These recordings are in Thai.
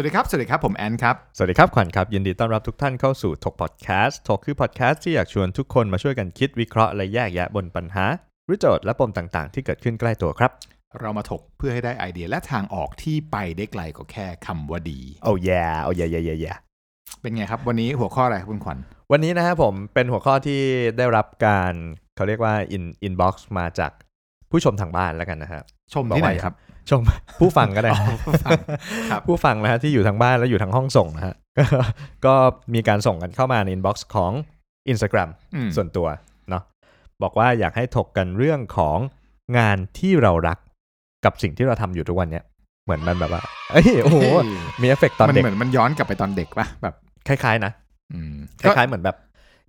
วัสดีครับ สวัสดีครับ ผมแอนครับ สวัสดีครับขวัญครับ ยินดีต้อนรับทุกท่านเข้าสู่ Talk Podcast Talk คือ podcast ที่อยากชวนทุกคนมาช่วยกันคิดวิเคราะห์และแยกแยะบนปัญหาหรือโจทย์และปมต่างๆ ที่เกิดขึ้นใกล้ตัวครับ เรามาถกเพื่อให้ได้ไอเดียและทางออกที่ไปได้ไกลกว่าแค่คำว่าดีโอ้ยโอ้ยยยยเป็นไงครับ วันนี้หัวข้ออะไรครับคุณขวัญวันนี้นะครับผมเป็นหัวข้อที่ได้รับการเขาเรียกว่า in inbox มาจาก ผู้ชมทางบ้านแล้วกันนะครับชมที่ไหนครับ ชมผู้ฟังก็ได้อ๋อผู้ฟังครับผู้ฟังนะฮะที่อยู่ทางบ้านแล้วอยู่ทางห้องส่งนะฮะก็ก็มีการส่งกันเข้ามาใน inbox ของ Instagram อืมส่วนตัวเนาะบอกว่าอยากให้ถกกันเรื่องของงานที่เรารักกับสิ่งที่เราทำอยู่ทุกวันเนี้ยเหมือนมันแบบว่าเอ้ยโอ้โหมีเอฟเฟกต์ตอนมันเด็กเหมือนมันย้อนกลับไปตอนเด็กปะแบบคล้ายๆนะอืมคล้ายๆเหมือนแบบ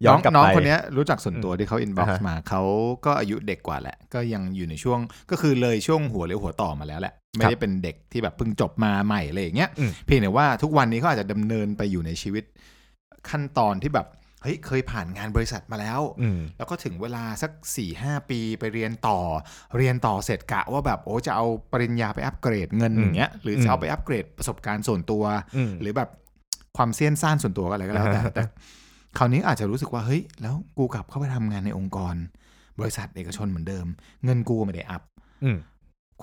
ย้อนกลับน้องไปคนเนี้ยรู้จักส่วนตัวที่เขา inbox อ่าฮะมาเขาก็อายุเด็กกว่าแหละ ก็ยังอยู่ในช่วงก็คือเลยช่วงหัวเรียวหัวต่อมาแล้วแหละ ไม่ได้เป็นเด็กที่แบบเพิ่งจบมาใหม่อะไรอย่างเงี้ยอืมเพียงแต่ว่าทุกวันนี้เขาอาจจะดำเนินไปอยู่ในชีวิต ขั้นตอนที่แบบเฮ้ยเคยผ่านงานบริษัทมาแล้วอืมแล้วก็ถึงเวลาสัก4ี่หปีไปเรียนต่อ เรียนต่อเสร็จกะว่าแบบโอ้จะเอาปริญญาไปอัปเกรดเงินอืมอย่างเงี้ยหรืออืจะมเอาไปอัปเกรดประสบการณ์ส่วนตัวอืมหรือแบบความเซียนซ่านส่วนตัวก็อะไรก็แล้วแต่แต่ คราวนี้อาจจะรู้สึกว่าเฮ้ยแล้วกูกลับเข้าไปทำงานในองค์กร บริษัทเอกชนเหมือนเดิม เงินกูไม่ได้อัพอืม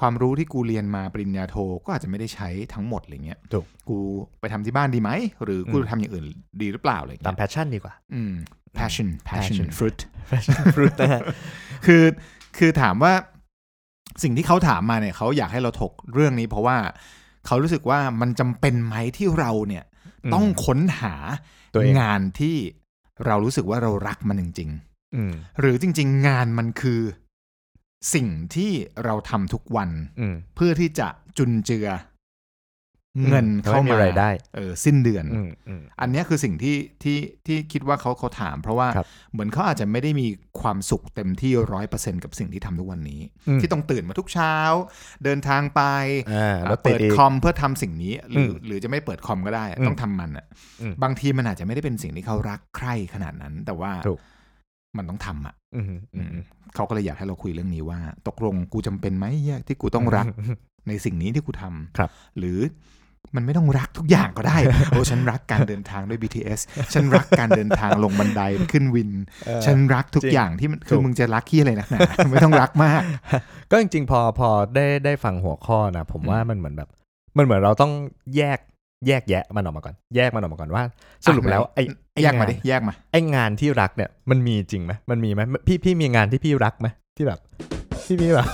ความรู้ที่กูเรียนมาปริญญาโทก็อาจจะไม่ได้ใช้ทั้งหมดอะไรเงี้ยถูกกูไปทำที่บ้านดีไหม หรือกูอืมทำอย่างอื่นดีหรือเปล่าอะไรตามเงี้ยแพชชั่นดีกว่า อืม passion passion passion fruit ฟรุตนะฮะคือคือถามว่าสิ่งที่เขาถามมาเนี่ยเขาอยากให้เราถกเรื่องนี้เพราะว่าเขารู้สึกว่ามันจำเป็นไหมที่เราเนี่ยอืม ต้องค้นหาตัวเองงานที่เรารู้สึกว่าเรารักมันจริงอืมๆหรือจริง ๆ งานมันคือ สิ่งที่เราทำทุกวันอืมเพื่อที่จะจุนเจืออ เงินเข้าให้มีมารายได้เออสิ้นเดือนอืมอืมอันเนี้ยคือสิ่งที่ที่ที่คิดว่าเขาเขาถาม เพราะว่าครับเหมือนเขาอาจจะไม่ได้มีความสุขเต็มที่ร้อยเปอร์เซ็นกับสิ่งที่ทำทุกวันนี้อืมที่ต้องตื่นมาทุกเช้า เดินทางไปอ่าแล้วติเปิดดอีกคอมเพื่อทำสิ่งนี้ หรือมหรือจะไม่เปิดคอมก็ได้อืมต้องทำมันอะอืมบางทีมันอาจจะไม่ได้เป็นสิ่งที่เขารักใคร่ขนาดนั้น แต่ว่าถูกมันต้องทำอะอืมอืมเขาก็เลยอยากให้เราคุยเรื่องนี้ว่า ตกลงกูจำเป็นไหมที่กูต้องรักในสิ่งนี้ที่กูทำครับหรือ มันไม่ต้องรักทุกอย่างก็ได้ โอ้ฉันรักการเดินทางด้วย BTS ฉันรักการเดินทางลงบันไดขึ้นวินเออฉันรักทุกจริงอย่างที่มันถูคือกมึงจะรักที่อะไรนะไม่ต้องรักมาก ก็จริงๆ พอพอได้ได้ฟังหัวข้อนะผมอืมว่ามันเหมือนแบบ มันเหมือนเราต้องแยกแยกแยะมันออกมาก่อน แยกมันออกมาก่อนว่า สรุปแล้วไอ้ไอ้แยกมางนดิแยกมาไอ้งานที่รักเนี่ยมันมีจริงไหมมันมีไหมพี่พี่มีงานที่พี่รักไหมที่แบบที่พี่แบบ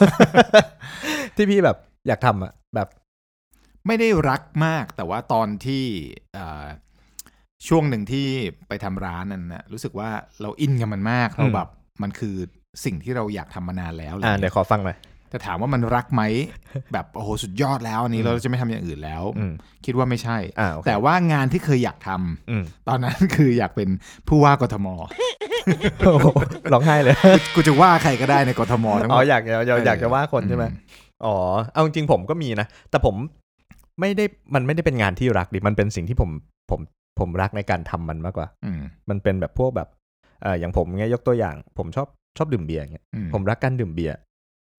ที่พี่แบบอยากทำอะแบบ ไม่ได้รักมาก แต่ว่าตอนที่เอ่อช่วงหนึ่งที่ไปทำร้านนั่นนะรู้สึกว่าเราอินกับมันมากเราแบบมันคือสิ่งที่เราอยากทำมานานแล้วอะไรอ่าเงี้ยเดี๋ยวขอฟังหน่อยแต่ถามว่ามันรักไหมแบบโอ้โหสุดยอดแล้วอันนี้อืมเราจะไม่ทำอย่างอื่นแล้วอืมคิดว่าไม่ใช่อ่าโอเคแต่ว่างานที่เคยอยากทำอืมตอนนั้นคืออยากเป็นผู้ว่ากทมโอ้โหร้องไห้เลย กูจะว่าใครก็ได้ในกทมทั้งหอ๋มอดอยากอยากอยากอยากจะว่าคนใช่ไหมอือ๋อ เอาจริงๆผมก็มีนะ แต่ผม ไม่ได้มันไม่ได้เป็นงานที่รักดิมันเป็นสิ่งที่ผมผมผมรักในการทำมันมากกว่า อืมมันเป็นแบบพวกแบบเอ่ออย่างผมเงี้ยยกตัวอย่าง ผมชอบชอบดื่มเบียร์เงี้ยอืมผมรักการดื่มเบียร์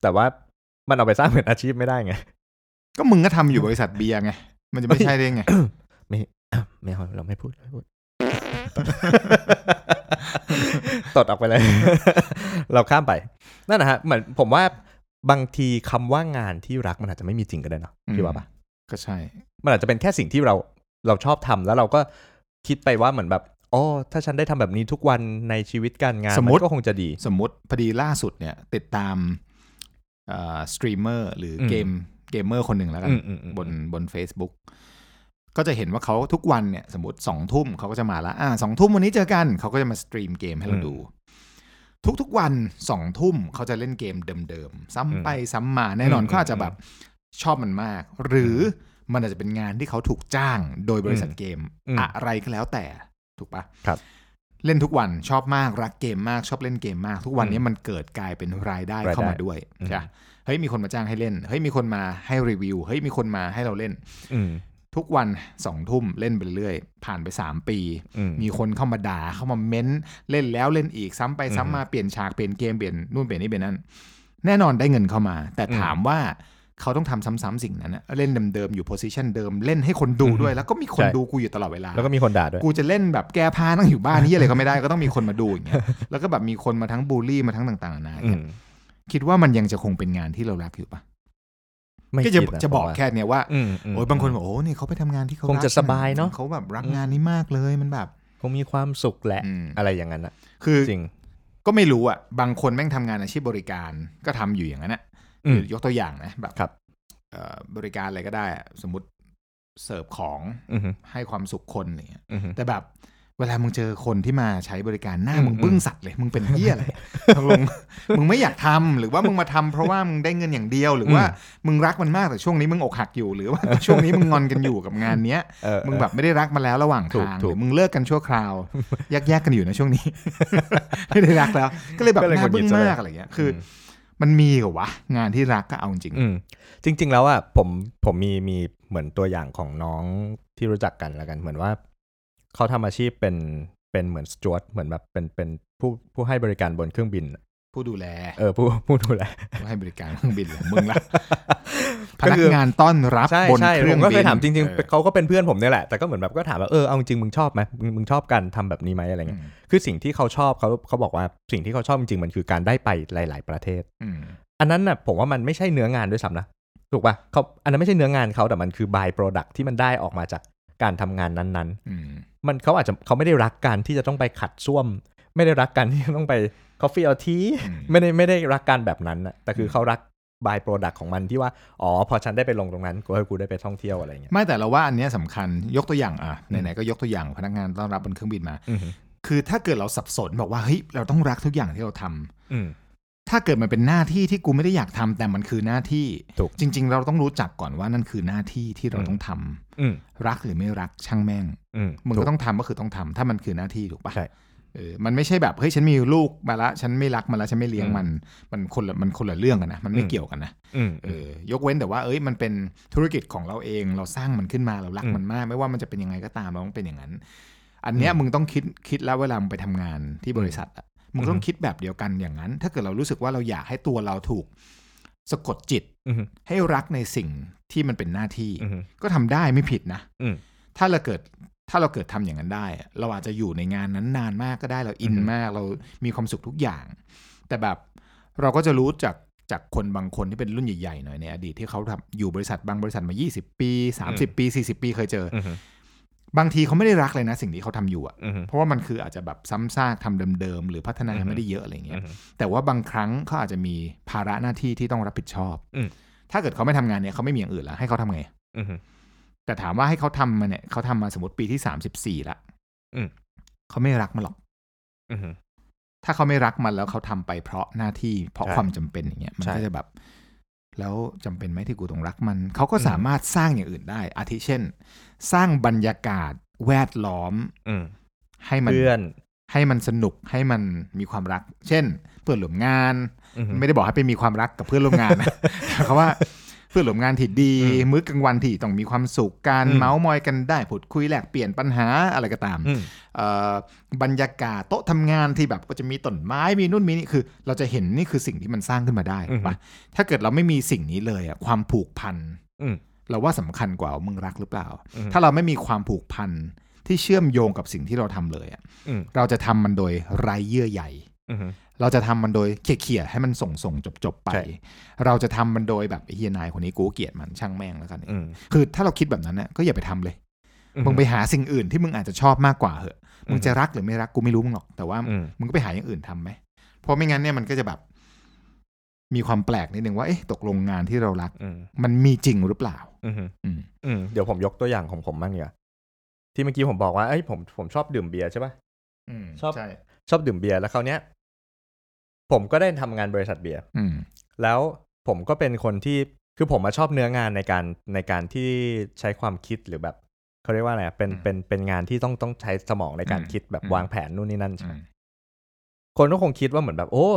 แต่ว่ามันเอาไปสร้างเป็นอาชีพไม่ได้ไง ก็มึงก็ทำอยู่บริษัทเบียร์ไง มันจะไม่ใช่ได้ไง ไม่ไม่เอาเราไม่พูดไม่พูดตดออกไปเลย เราข้ามไป นั่นนะฮะเหมือนผมว่าบางทีคำว่างานที่รักมันอาจจะไม่มีจริงก็ได้เนาะพี่ว่าปะ ก็ใช่ มันอาจจะเป็นแค่สิ่งที่เราเราชอบทำแล้วเราก็คิดไปว่าเหมือนแบบอ๋อถ้าฉันได้ทำแบบนี้ทุกวันในชีวิตการงาน สมมุตินก็คงจะดี สมมติพอดีล่าสุดเนี่ย ติดตามสตรีมเมอร์หรืออมเกมเกมเมอร์คนหนึ่งแล้วกันอืมอืมอืมบนบน Facebook ก็จะเห็นว่าเขาทุกวันเนี่ย สมมติสองทุ่มเขาก็จะมาละอ่าสองทุ่มวันนี้เจอกันเขาก็จะมา stream เกมให้เราดู ทุกๆวันสองทุ่มเขาจะเล่นเกมเดิมๆ ซ้ำไปซ้ำมาแน่นอนอืมเขาอาจจะแบบ ชอบมันมาก หรือมันอาจจะเป็นงานที่เขาถูกจ้างโดยบริษัทเกมอืมอะไรก็แล้วแต่ถูกปะครับ เล่นทุกวันชอบมากรักเกมมากชอบเล่นเกมมาก ทุกวันนี้มันเกิดกลายเป็นรายได้รายได้เข้ามาด้วยอืมใช่ปะเฮ้ยมีคนมาจ้างให้เล่นเฮ้ยมีคนมาให้รีวิวเฮ้ยมีคนมาให้เราเล่นอืมทุกวันสองทุ่มเล่นไปเรื่อยๆผ่านไปสามปีอืมมีคนเข้ามาด่าเข้ามาเม้นเล่นแล้วเล่นอีกซ้ำไปอืมซ้ำมาเปลี่ยนฉากเปลี่ยนเกมเปลี่ยนนู่นเปลี่ยนนี่เปลี่ยนนั่นแน่นอนได้เงินเข้ามา แต่อืมถามว่า เขาต้องทำซ้ำๆสิ่งนั้นนะเล่นเดิมๆอยู่โพสิชันเดิมเล่นให้คนดูด้วย แล้วก็มีคนใช่ดูกูอยู่ตลอดเวลา แล้วก็มีคนด่าด้วย กูจะเล่นแบบแก้ผ้านั่งอยู่บ้านนี่อะไรก็ไม่ได้ก็ต้องมีคนมาดูอย่างเงี้ยแล้วก็แบบมีคนมาทั้งบูลลี่มาทั้งต่างๆนานาอืมคิดว่ามันยังจะคงเป็นงานที่เรารักอยู่ปะไม่ก็จะคิดนจะบอกผมว่าแค่เนี้ยว่าอืมมโอ้ยบางคนบอกโอ้นี่เขาไปทำงานที่เขาคงจะรักสบายเนอะเขาแบบรักอืมงานนี้มากเลยมันแบบคงมีความสุขแหละอืมอะไรอย่างนั้นอะคือจริงก็ไม่รู้อะ บางคนแม่งทำงานอาชีพบริการก็ทำอยู่อย่างนั้นนะอืมคือ ยกตัวอย่างนะแบบครับเอ่อบริการอะไรก็ได้อะสมมติเสิร์ฟของอือฮึให้ความสุขคนอะไรเงี้ยอือฮึแต่แบบเวลามึงเจอคนที่มาใช้บริการหน้าอืมมึงบึ้งสัตว์เลย มึงเป็นเหี้ยอะไรตกลงมึงไม่อยากทำหรือว่ามึงมาทำเพราะว่ามึงได้เงินอย่างเดียว หรือว่ามึงรักมันมากแต่ช่วงนี้มึงอกหักอยู่ หรือว่าช่วงนี้มึงงอนกันอยู่กับงานเนี้ยเออมึงแบบไม่ได้รักมาแล้วระหว่างถูกทางหถูกรือมึงเลิกกันชั่วคราวแยกแยกๆกันอยู่นะช่วงนี้ ไม่ได้รักแล้ว ก็เลยแบบก็เลยหน้าบึ้งหงุดหงิดซะเลยมากอะไรเงี้ยคืออ มันมีเหรอวะ งานที่รักก็เอาจริงจริง ๆ แล้วอะผมผมมีมีเหมือนตัวอย่างของน้องที่รู้จักกันแล้วกัน เหมือนว่าเขาทำอาชีพเป็นเป็นเหมือนสจวตเหมือนแบบเป็นเป็นผู้ผู้ให้บริการบนเครื่องบิน ผู้ดูแล เออผู้ผู้ดูแลผู้ให้บริการเครื่องบินเหรอมึงละพก็นัคืกองานต้อนรับใช่บนใช่เครื่ผองมก็บินเคยถามจริงออๆเขาก็เป็นเพื่อนผมเนี่ยแหละแต่ก็เหมือนแบบก็ถามว่าเออเอาจริงๆมึงชอบไหมมึงมึงชอบการทำแบบนี้ไหมอะไรเงี้ยอืมคือสิ่งที่เขาชอบเขาเขาบอกว่าสิ่งที่เขาชอบจริงๆมันคือการได้ไปหลาย ๆ ประเทศอืมอันนั้นน่ะผมว่ามันไม่ใช่เนื้องานด้วยซ้ำนะถูกป่ะเขาอันนั้นไม่ใช่เนื้องานเขาแต่มันคือบายโปรดักที่มันได้ออกมาจากการทำงานนั้นอืมๆมันเขาอาจจะเขาไม่ได้รักการที่จะต้องไปขัดส้วม ไม่ได้รักการที่จะต้องไป คอฟฟี่เอาทีไม่ได้ไม่ได้รักการแบบนั้นนะแต่คือเขารักบายโปรดักของมันที่ว่า อ๋อ พอฉันได้ไปลงตรงนั้น กูให้กูได้ไปท่องเที่ยวอะไรเงี้ย ไม่แต่เราว่าอันเนี้ยสำคัญ ยกตัวอย่างอะ ไหนๆ ก็ยกตัวอย่างพนักงานต้อนรับบนเครื่องบินมา คือถ้าเกิดเราสับสนบอกว่า เฮ้ย เราต้องรักทุกอย่างที่เราทำอืถ้าเกิดมันเป็นหน้าที่ที่กูไม่ได้อยากทำแต่มันคือหน้าที่ ถูก จริง ๆ เราต้องรู้จักก่อนว่านั่นคือหน้าที่ที่เราต้องทำอืรักหรือไม่รักช่างแม่ง มึงก็ต้องทำก็คือต้องทำถ้ามันคือหน้าที่ถูกปะใช่ เออมันไม่ใช่แบบเฮ้ยฉันมีลูกมาละฉันไม่รักมันละฉันไม่เลี้ยงอืมมันมันคนละมันคนละเรื่องกันนะมันไม่อืมเกี่ยวกันนะอืมเออยกเว้นแต่ว่าเอ้ยมันเป็นธุรกิจของเราเองเราสร้างมันขึ้นมาเรารักอืมมันมาก ไม่ว่ามันจะเป็นยังไงก็ตามเราต้องเป็นอย่างนั้น อันเนี้ยอืมมึงต้องคิดคิดแล้วเวลามึงไปทำงานที่บริษัทอะมึงต้องอืมคิดแบบเดียวกันอย่างนั้น ถ้าเกิดเรารู้สึกว่าเราอยากให้ตัวเราถูกสะกดจิตอืมให้รักในสิ่งที่มันเป็นหน้าที่อืมก็ทำได้ไม่ผิดนะอืมถ้าเราเกิด ถ้าเราเกิดทำอย่างนั้นได้อะเราอาจจะอยู่ในงานนั้นนานมากก็ได้เราอินอือฮึมากเรามีความสุขทุกอย่าง แต่แบบเราก็จะรู้จากจากคนบางคนที่เป็นรุ่นใหญ่ๆหน่อยในอดีตที่เขาทำอยู่บริษัทบางบริษัทมา 20 ปี 30 ปี 40 ปีเคยเจออืมบางทีเขาไม่ได้รักเลยนะ สิ่งที่เขาทำอยู่อะอืมเพราะว่ามันคืออาจจะแบบซ้ำซากทำเดิมๆ หรือพัฒนาอือฮึไม่ได้เยอะอะไรเงี้ยอืมแต่ว่าบางครั้งเขาอาจจะมีภาระหน้าที่ที่ต้องรับผิดชอบอืมถ้าเกิดเขาไม่ทำงานเนี่ยเขาไม่มีอย่างอื่นแล้วให้เขาทำไงอืม แต่ถามว่าให้เขาทำมาเนี่ยเขาทำมาสมมติปีที่สามสิบสี่ละอืมเขาไม่รักมันหรอกอืมถ้าเขาไม่รักมันแล้วเขาทำไปเพราะหน้าที่เพราะใช่ความจำเป็นอย่างเงี้ยมันใช่ก็จะแบบ แล้วจำเป็นไหมที่กูต้องรักมัน เขาก็สามารถสร้างอย่างอื่นได้ อาทิเช่น สร้างบรรยากาศแวดล้อมอืมให้มันเพื่อนให้มันสนุกให้มันมีความรัก เช่น เพื่อนร่วมงานอืมไม่ได้บอกให้ไปมีความรักกับเพื่อนร่วมงานนะแต่เขาว่า เพื่อนร่วมงานที่ดีอืมมื้อกลางวันที่ต้องมีความสุขการอืมเมาส์มอยกันได้พูดคุยแลกเปลี่ยนปัญหาอะไรก็ตามอืมเอ่อบรรยากาศโต๊ะทำงานที่แบบก็จะมีต้นไม้มีนู่นมีนี่คือ เราจะเห็นนี่คือสิ่งที่มันสร้างขึ้นมาได้อือฮึปะถ้าเกิดเราไม่มีสิ่งนี้เลยอะความผูกพันอืมเราว่าสำคัญกว่าว่ามึงรักหรือเปล่าอืมถ้าเราไม่มีความผูกพันที่เชื่อมโยงกับสิ่งที่เราทำเลยอะอืมเราจะทำมันโดยไร้เยื่อใยอืม เราจะทำมันโดยเขี่ยๆให้มันส่งส่งจบจบๆไปใช่เราจะทำมันโดยแบบไอ้เฮียนายคนนี้กูเกลียดมันช่างแม่งแล้วกันอืมคือถ้าเราคิดแบบนั้นน่ะก็อย่าไปทำเลยมึงไปหาสิ่งอื่นที่มึงอาจจะชอบมากกว่าเหอะมึงจะรักหรือไม่รักกูไม่รู้มึงหรอก แต่ว่าอืมมึงก็ไปหาอย่างอื่นทำไหมเพราะไม่งั้นเนี่ยมันก็จะแบบ มีความแปลกนิดนึงว่าเอ๊ะตกลงงานที่เรารักอืมมันมีจริงหรือเปล่าอืมอืมอืมเดี๋ยวผมยกตัวอย่างของผมบ้างดีกว่าที่เมื่อกี้ผมบอกว่าเอ้ยผมผมชอบดื่มเบียร์ใช่ปะอืมชอบใช่ชอบดื่มเบียร์แล้วคราวเนี้ย ผมก็ได้ทำงานบริษัทเบียร์อืมแล้วผมก็เป็นคนที่คือผมมาชอบเนื้องานในการในการที่ใช้ความคิดหรือแบบเขาเรียกว่าอะไรอะเป็นอืมเป็นเป็นงานที่ต้องต้องใช้สมองในการอืมคิดแบบอืมวางแผนนู่นนี่นั่นใช่อืไหมมคนก็คงคิดว่าเหมือนแบบ โอ้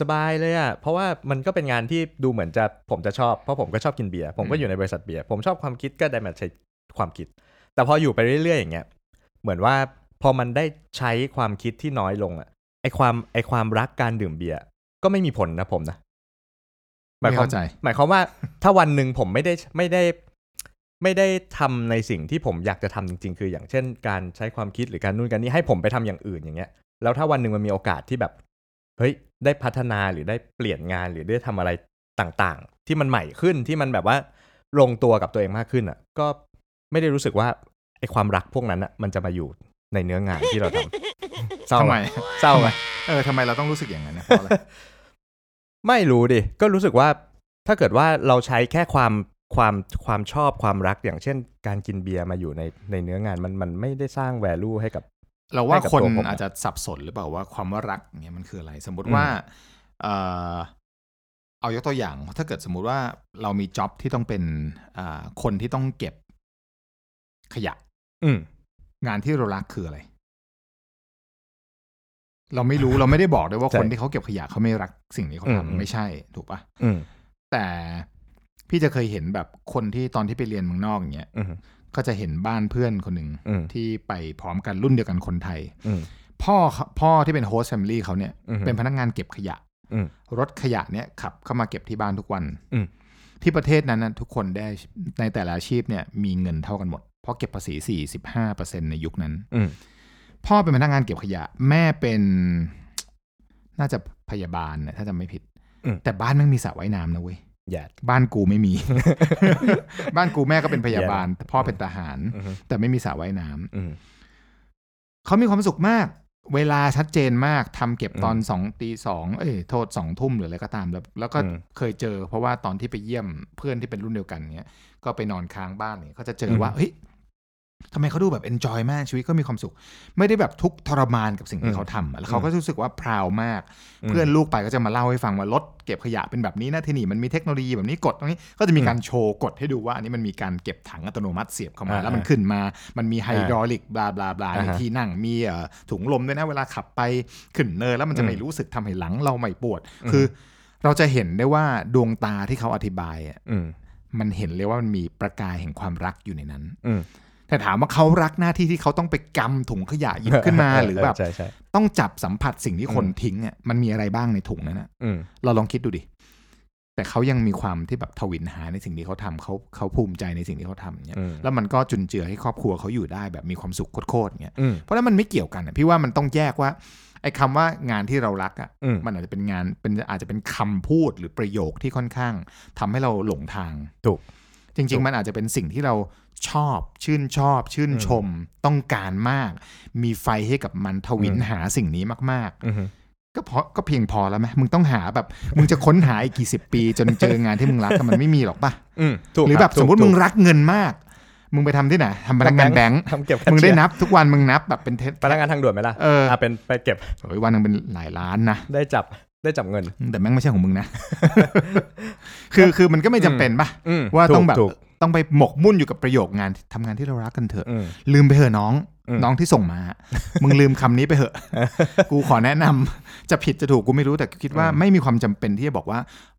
สบายเลยอะเพราะว่ามันก็เป็นงานที่ดูเหมือนจะผมจะชอบเพราะผมก็ชอบกินเบียร์ผมก็อยู่ในบริษัทเบียร์ผมชอบความคิดก็ได้มาใช้ความคิด แต่พออยู่ไปเรื่อยๆอย่างเงี้ยเหมือนว่าพอมันได้ใช้ความคิดที่น้อยลงอะ ไอความไอความรักการดื่มเบียร์ก็ไม่มีผลนะผมนะหมายไม่ความเข้าใจหมายความว่าถ้าวันหนึ่งผมไม่ได้ไม่ได้ไม่ได้ทำในสิ่งที่ผมอยากจะทำจริง ๆ คืออย่างเช่น การใช้ความคิดหรือการนู่นการนี้ให้ผมไปทำอย่างอื่นอย่างเงี้ย แล้วถ้าวันหนึ่งมันมีโอกาสที่แบบเฮ้ยได้พัฒนาหรือได้เปลี่ยนงานหรือได้ทำอะไรต่างๆ ที่มันใหม่ขึ้นที่มันแบบว่าลงตัวกับตัวเองมากขึ้นอะ ก็ไม่ได้รู้สึกว่าไอ้ความรักพวกนั้นอะมันจะมาอยู่ในเนื้องานที่เราทำ เศร้าทำไมไหมเศร้าไหมเออทำไมเราต้องรู้สึกอย่างนั้นนะเพราะอะไรไม่รู้ดิ ก็รู้สึกว่าถ้าเกิดว่าเราใช้แค่ความความความชอบความรักอย่างเช่น การกินเบียร์มาอยู่ในในเนื้องานมันมันไม่ได้สร้าง value ให้กับ เราว่าให้กับคนตัวผมอะอาจจะสับสนหรือเปล่าว่าความว่ารักเนี่ยมันคืออะไร สมมติอืมว่าเออเอายกตัวอย่าง ถ้าเกิดสมมุติว่าเรามี job ที่ต้องเป็นอ่าคนที่ต้องเก็บขยะ อืม งานที่เรารักคืออะไร เราไม่รู้เราไม่ได้บอกด้วยว่าใช่คนที่เขาเก็บขยะเขาไม่รักสิ่งที่เขาอืมทำไม่ใช่ ถูกปะอืมแต่พี่จะเคยเห็นแบบคนที่ตอนที่ไปเรียนเมืองนอกอย่างเงี้ยอืมก็จะเห็นบ้านเพื่อนคนหนึ่งอืมที่ไปพร้อมกันรุ่นเดียวกันคนไทยอืมพ่อเขาพ่อที่เป็น host family เขาเนี่ยอืมเป็นพนักงานเก็บขยะอืมรถขยะเนี่ยขับเข้ามาเก็บที่บ้านทุกวันอืมที่ประเทศนั้นนะทุกคนได้ในแต่ละอาชีพเนี่ยมีเงินเท่ากันหมด เพราะเก็บภาษี 45%ในยุคนั้นอืม พ่อเป็นพนักงานเก็บขยะ แม่เป็นน่าจะพยาบาลนะถ้าจำไม่ผิดอืมแต่บ้านแม่งมีสระว่ายน้ำนะเว้ยแย่บ้านกูไม่มี บ้านกูแม่ก็เป็นพยาบาลพ่อเป็นทหารอืมแต่ไม่มีสระว่ายน้ำอืมเขามีความสุขมาก เวลาชัดเจนมากทำเก็บตอนอืมสองตีสองเอ้ยโทษสองทุ่มหรืออะไรก็ตามแล้ว แล้วก็อืมเคยเจอ เพราะว่าตอนที่ไปเยี่ยมเพื่อนที่เป็นรุ่นเดียวกันเนี้ยก็ไปนอนค้างบ้านเนี่ยก็จะเจออืมว่าเฮ้ย ทำไมเขาดูแบบเอนจอยมากชีวิตก็มีความสุข ไม่ได้แบบทุกข์ทรมานกับสิ่งอืที่มเขาทำอะแล้วเขาก็รู้สึกว่าพราวมากอืมเพื่อนลูกไปก็จะมาเล่าให้ฟังว่ารถเก็บขยะเป็นแบบนี้นะที่นี่มันมีเทคโนโลยีแบบนี้กดตรงนี้ก็จะมีการโชว์กดให้ดูว่าอันนี้มันมีการเก็บถังอัตโนมัติเสียบเข้ามาอ่าแล้วมันขึ้นมา มันมีไฮดรอลิกบลาบลาบลาอ่าฮะที่นั่งมีเอ่อถุงลมด้วยนะเวลาขับไปขึ้นเนินแล้วมันจะไม่อืมรู้สึกทำให้หลังเราไม่ปวดอืมคือ เราจะเห็นได้ว่าดวงตาที่เขาอธิบายอะอืมมันเห็นเลยว่ามันมีประกายแห่งความรักอยู่ในนั้นอืม แต่ถามว่าเขารักหน้าที่ที่เขาต้องไปกำถุงขยะหยิบขึ้นมาหรือแบบใช่ใช่ต้องจับสัมผัสสิ่งที่คนอืมทิ้งอะมันมีอะไรบ้างในถุงนั้นอะอืมเราลองคิดดูดิแต่เขายังมีความที่แบบทวินหาในสิ่งที่เขาทำเขาเขาภูมิใจในสิ่งที่เขาทำเนี่ยอืมแล้วมันก็จุนเจือให้ครอบครัวเขาอยู่ได้แบบมีความสุขโคตรๆเงี้ยอืมเพราะฉะนั้นมันไม่เกี่ยวกันอะพี่ว่ามันต้องแยกว่าไอ้คำว่างานที่เรารักอะอืมมันอาจจะเป็นงานเป็นอาจจะเป็นคำพูดหรือประโยคที่ค่อนข้างทำให้เราหลงทางถูกจริง ๆ มันอาจจะเป็นสิ่งที่เรา ชอบชื่นชอบ ชื่นชมต้องการมาก มีไฟให้กับมันทวินอืมหาสิ่งนี้มากอืมๆก็เพราะก็เพียงพอแล้วไหมมึงต้องหาแบบ มึงจะค้นหาอีกกี่สิบปี จนเจองานที่มึงรักแต่มันไม่มีหรอกป่ะอืมถูกหรือคแบบถูกสมมติถูกมึงรักเงินมาก มึงไปทำที่ไหนทำพนักงานแบงค์ทำเก็บมึงได้แคชเชียร์นับทุกวันมึงนับแบบเป็นเทสพนักงานทางด่วนไหมล่ะเอออะเป็นไปเก็บโอ้ยวันหนึงเป็นหลายล้านนะได้จับได้จับเงิน แต่แม่งไม่ใช่ของมึงนะ คือคือมันก็ไม่จำเป็นป่ะอืมว่าต้องแบบถูก ต้องไปหมกมุ่นอยู่กับประโยคงานทำงานที่เรารักกันเถอะอืมลืมไปเถอะน้องอืมน้องที่ส่งมา มึงลืมคำนี้ไปเถอะ กูขอแนะนำจะผิดจะถูกกูไม่รู้แต่คิดว่าอืมไม่มีความจำเป็นที่จะบอกว่า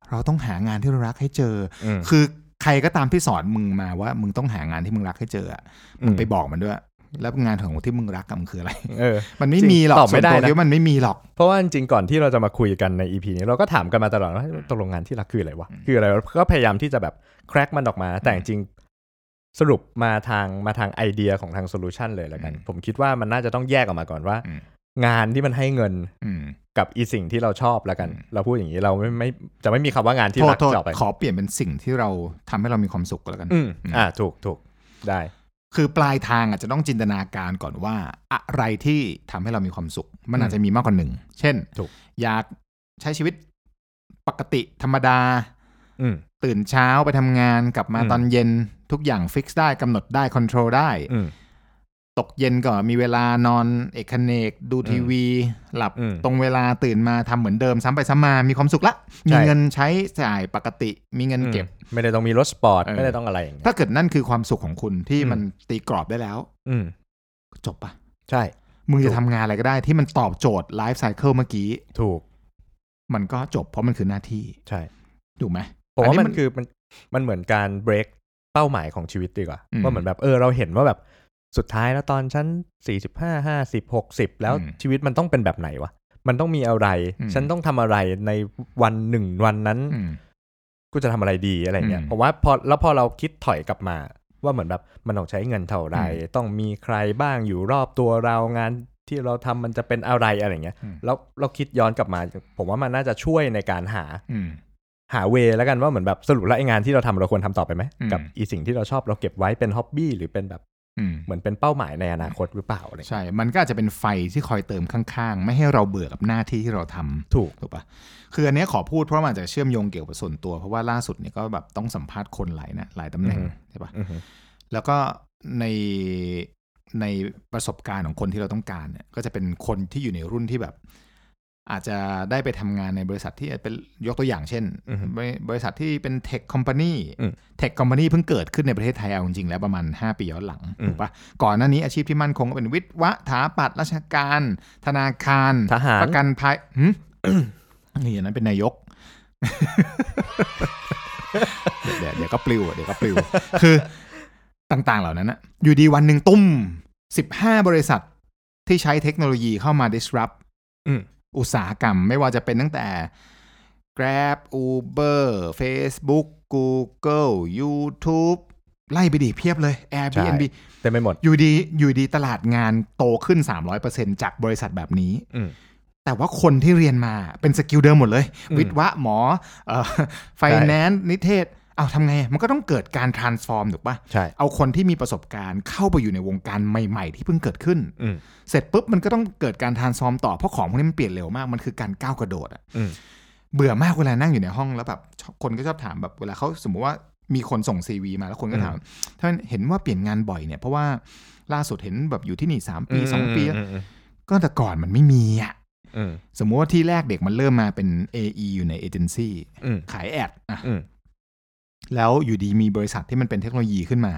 เราต้องหางานที่เรารักให้เจออืมคือใครก็ตามที่สอนมึงมาว่า มึงต้องหางานที่มึงรักให้เจออะมึงไปบอกมันด้วย แล้วงานของที่มึงรักกับมันคืออะไรเออมันไม่จริงมีหรอกตอบไม่ได้ส่วนตัวนะคิว่ามันไม่มีหรอก เพราะว่าจริงๆก่อนที่เราจะมาคุยกันใน EP นี้เราก็ถามกันมาตลอดว่าตกลงงานที่รักคืออะไรวะคืออะไรวะก็พยายามที่จะแบบ แครกมันออกมา แต่จริงๆสรุปมาทางมาทางไอเดียของทางโซลูชันเลยแล้วกันอืมผมคิดว่ามันน่าจะต้องแยกออกมาก่อนว่าอืมงานที่มันให้เงินอืมกับอีสิ่งที่เราชอบแล้วกันอืมเราพูดอย่างนี้เราไม่ไม่จะไม่มีคำว่างานที่โทษรักโทษต่อไปขอเปลี่ยนเป็นสิ่งที่เราทำให้เรามีความสุขก็แล้วกันอืมอืมอ่าถูกถูกได้ คือปลายทางอาจจะต้องจินตนาการก่อนว่า อะไรที่ทำให้เรามีความสุข มันอืมอาจจะมีมากกว่าหนึ่งเช่นถูกอยากใช้ชีวิตปกติธรรมดาอืม ตื่นเช้าไปทำงานกลับมาอืมตอนเย็นทุกอย่าง fix ได้กำหนดได้ control ได้อืมตกเย็นก็มีเวลานอนเอกเขนกดูทีวี หลับอืมตรงเวลาตื่นมาทำเหมือนเดิมซ้ำไปซ้ำมามีความสุขละ มีใช่เงินใช้จ่ายปกติ มีเงินเก็บอืมไม่ได้ต้องมีรถสปอร์ตเออไม่ได้ต้องอะไรอย่างเงี้ยถ้าเกิดนั่นคือความสุขของคุณที่อืมมันตีกรอบได้แล้ว อืมจบปะใช่ มึงถูจะกทำงานอะไรก็ได้ที่มันตอบโจทย์ life cycle เมื่อกี้ ถูก มันก็จบเพราะมันคือหน้าที่ ใช่ ถูกไหม ผมว่าอัมันคือมันมันเหมือนการเบรกเป้าหมายของชีวิตดีกว่าอืมว่าเหมือนแบบเออเราเห็นว่าแบบสุดท้ายแล้วตอนชั้นสี่สิบห้าห้าสิบหกสิบแล้วอืมชีวิตมันต้องเป็นแบบไหนวะมันต้องมีอะไรอืมฉันต้องทำอะไรในวันหนึ่งวันนั้นอืมกูจะทำอะไรดีอะไรเงี้ยอืมผมว่าพอแล้วพอเราคิดถอยกลับมา ว่าเหมือนแบบมันต้องใช้เงินเท่าไหร่ต้องมีใครบ้างอยู่รอบตัวเรางานที่เราทำมันจะเป็นอะไรอะไรเงี้ยอืมแล้วเราคิดย้อนกลับมา ผมว่ามันน่าจะช่วยในการหาอืม หาเวแล้วกันว่าเหมือนแบบสรุปแล้วไอ้งานที่เราทำเราควรทำต่อไปไหมอืมกับอีสิ่งที่เราชอบเราเก็บไว้เป็นฮ็อบบี้หรือเป็นแบบอืมเหมือนเป็นเป้าหมายในอนาคตหรือเปล่าอะไรเงี้ยใช่ มันก็อาจจะเป็นไฟที่คอยเติมข้างๆ ไม่ให้เราเบื่อกับหน้าที่ที่เราทำถูกถูกปะคืออันเนี้ยขอพูดเพราะมันอาจจะเชื่อมโยงเกี่ยวกับส่วนตัว เพราะว่าล่าสุดเนี่ยก็แบบต้องสัมภาษณ์คนหลายนะหลายตำแหน่งอือฮึใช่ปะอือฮึแล้วก็ในในประสบการณ์ของคนที่เราต้องการเนี่ยก็จะเป็นคนที่อยู่ในรุ่นที่แบบ อาจจะได้ไปทำงานในบริษัทที่เป็นยกตัวอย่างเช่นอือฮึบริบริษัทที่เป็นเทคคอมพานีอืมเทคคอมพานีเพิ่งเกิดขึ้นในประเทศไทยเอาจริงๆแล้วประมาณ 5 ปีย้อนหลังอืมถูกปะก่อนหน้านี้อาชีพที่มั่นคงก็เป็นวิทย์วะถาปัดราชการ ธนาคารทหารประกันภัยหึนี่อันนั้นเป็นนายกเดี๋ยวเดี๋ยวก็ปลิวเดี๋ยวก็ปลิว คือต่างๆเหล่านั้นนะอยู่ดีวันหนึ่งตุ้มสิบห้าบริษัทที่ใช้เทคโนโลยีเข้ามา disrupt อืมอุตสาหกรรม ไม่ว่าจะเป็นตั้งแต่ Grab Uber Facebook Google YouTube ไล่ไปดิเพียบเลย Airbnb เต็มไปหมด อยู่ดีอยู่ดีตลาดงานโตขึ้น 300%จากบริษัทแบบนี้อืมแต่ว่าคนที่เรียนมาเป็น skill เดิมหมดเลยอืมวิทย์วะหมอเอ่อไฟแนนซ์นิเทศ เอาทำไง มันก็ต้องเกิดการ transform ถูกปะใช่ เอาคนที่มีประสบการณ์เข้าไปอยู่ในวงการใหม่ ๆ ที่เพิ่งเกิดขึ้น อืมเสร็จปุ๊บมันก็ต้องเกิดการ transform ต่อ เพราะของพวกนี้มันเปลี่ยนเร็วมาก มันคือการก้าวกระโดดอะอืมเบื่อมากเวลานั่งอยู่ในห้องแล้วแบบคนก็ชอบถามแบบเวลาเขาสมมติว่ามีคนส่ง CV มาแล้วคนก็ถามถ้าเห็นว่าเปลี่ยนงานบ่อยเนี่ยเพราะว่าล่าสุดเห็นแบบอยู่ที่นี่สามปีสองปีมอืมก็แต่ก่อนมันไม่มีอะอืมสมมุติว่าที่แรกเด็กมันเริ่มมาเป็น AE อยู่ในเอเจนซี่อืมขายแอดอะอืม แล้วอยู่ดีมีบริษัทที่มันเป็นเทคโนโลยีขึ้นมา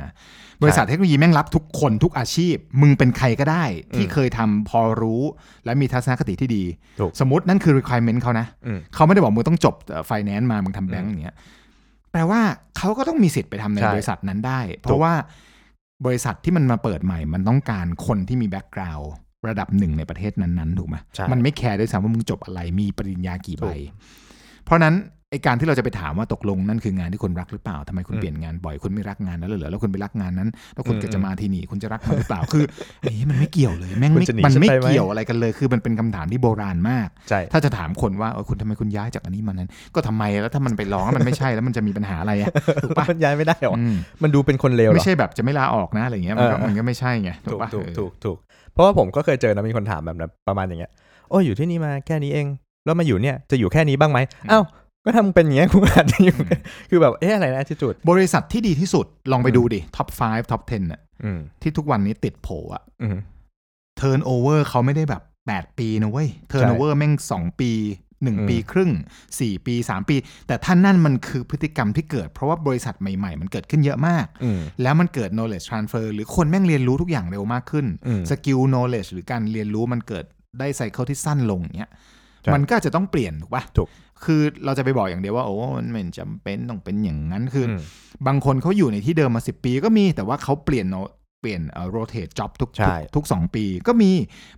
บริษัทเทคโนโลยีแม่งรับทุกคนทุกอาชีพ มึงเป็นใครก็ได้ ที่อืมเคยทำพอรู้ และมีทัศนคติที่ดีถูกสมมตินั่นคือ requirement เขานะอืมเขาไม่ได้บอกมึงต้องจบไฟแนนซ์มา มึงทำแบงก์อย่างเงี้ยแปลว่าเขาก็ต้องมีสิทธิ์ไปทำในใช่บริษัทนั้นได้ ถูกเพราะว่าบริษัทที่มันมาเปิดใหม่ มันต้องการคนที่มี background ระดับหนึ่งในประเทศนั้นๆถูกไหมใช่มันไม่แคร์ด้วยซ้ำว่ามึงจบอะไรมีปริญญากี่ใบถูกเพราะฉะนั้น ไอการที่เราจะไปถามว่าตกลงนั่นคืองานที่คุณรักหรือเปล่าทำไมคุณอืมเปลี่ยนงานบ่อยคุณไม่รักงานนั้นเลยเหรอแล้วคุณไปรักงานนั้น แล้วคุณอืมก็จะมาที่นี่คุณจะรักมันหรือเปล่าคือไอ้มันไม่เกี่ยวเลยแม่งคุณไม่จะหนีมันไม่ฉันไปไหมเกี่ยวอะไรกันเลย คือมันเป็นคำถามที่โบราณมากใช่ถ้าจะถามคนว่าเออคุณทำไมคุณย้ายจากอันนี้มานั้น ก็ทำไมแล้วถ้ามันไปร้องแล้วมันไม่ใช่แล้วมันจะมีปัญหาอะไรอะถูกปะมันย้ายไม่ได้หรออืมมันดูเป็นคนเลวเหรไม่อใช่แบบจะไม่ลาออกนะอะไรเงี้ยมันก็เออมันก็ไม่ใช่ไงถูถูกกปะถูกเออถูกถูกเพราะว่าผมก็เคยเจอนะมีคนถามแบบนั้นประมาณอย่างเงี้ยโอ้ยอยู่ที่นี่มาแค่นี้เองแล้วมาอยู่เนี่ยจะอยู่แค่นี้บ้างไหมอ้าว ก็ทำเป็นอย่างเงี้ยคุณอาจจะอยู่คือแบบเอ๊ะอะไรนะที่จุด บริษัทที่ดีที่สุดลองไปดูดิ top 5 top 10น่ะอืมที่ทุกวันนี้ติดโผอะอืม turnover เขาไม่ได้แบบ 8 ปีนะเว้ย turnover แม่ง 2 ปี อืม 1 ปีครึ่ง 4 ปี 3 ปี แต่ท่านนั่นมันคือพฤติกรรมที่เกิด เพราะว่าบริษัทใหม่ๆ มันเกิดขึ้นเยอะมาก อืม แล้วมันเกิด knowledge transfer หรือคนแม่งเรียนรู้ทุกอย่างเร็วมากขึ้น อืม skill knowledge หรือการเรียนรู้มันเกิดได้ cycle ที่สั้นลงเนี้ย ใช่มันก็อาจจะต้องเปลี่ยนถูกปะถูก คือเราจะไปบอกอย่างเดียวว่าโอ้มันไม่จำเป็นต้องเป็นอย่างนั้นคืออมบางคนเขาอยู่ในที่เดิมมาสิบปีก็มีแต่ว่าเขาเปลี่ยน no- เปลี่ยนเอ่อ rotate job ทุกใช่ทุกทุกสองปี ก็มี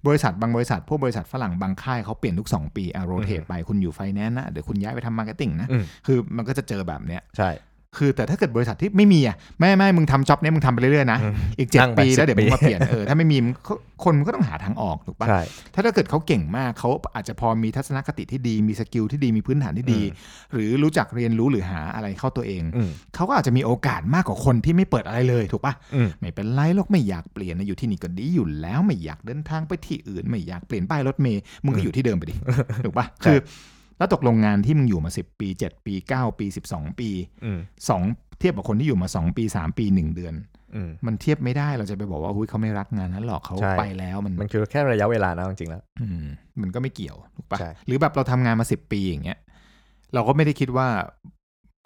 บริษัทบางบริษัท พวกบริษัทฝรั่งบางค่ายเขาเปลี่ยนทุก 2 ปีอะ rotate ไปคุณอยู่ไฟแนนซ์นะเดี๋ยวคุณย้ายไปทำ marketing นะอืมคือมันก็จะเจอแบบเนี้ยใช่ คือแต่ถ้าเกิดบริษัทที่ไม่มีอะไม่ไม่มึงทำ job เนี้ยมึงทำไปเรื่อยๆนะอืมอีกเจ็ดนั่งไปปีแล้ว10เดี๋ยวมึงมาปีเปลี่ยนเออถ้าไม่มีมึงก็คนมันก็ต้องหาทางออกถูกปะใช่ถ้าถ้าเกิดเขาเก่งมากเขาอาจจะพอมีทัศนคติที่ดีมี skill ที่ดีมีพื้นฐานที่ดีอืมหรือรู้จักเรียนรู้หรือหาอะไรเข้าตัวเองอืมเขาก็อาจจะมีโอกาสมากกว่าคนที่ไม่เปิดอะไรเลยถูกปะอืมไม่เป็นไรหรอกไม่อยากเปลี่ยนนะอยู่ที่นี่ก็ดีอยู่แล้วไม่อยากเดินทางไปที่อื่น ไม่อยากเปลี่ยนป้ายรถเมย์มึงก็อยู่ที่เดิมไปดิถูกปะใช่คือ แล้วตกลงงานที่มึงอยู่มา 10 ปี 7 ปี 9 ปี 12 ปีอืม2เทียบกับคนที่อยู่มา 2 ปี 3 ปี 1 เดือนอืมมันเทียบไม่ได้เราจะไปบอกว่าหุ้ยเขาไม่รักงานนั้นหรอกเขาใช่ไปแล้วมันมันคือแค่ระยะเวลานะจริงๆแล้วอืมมันก็ไม่เกี่ยวถูกปะใช่หรือแบบเราทำงานมา 10 ปีอย่างเงี้ยเราก็ไม่ได้คิดว่า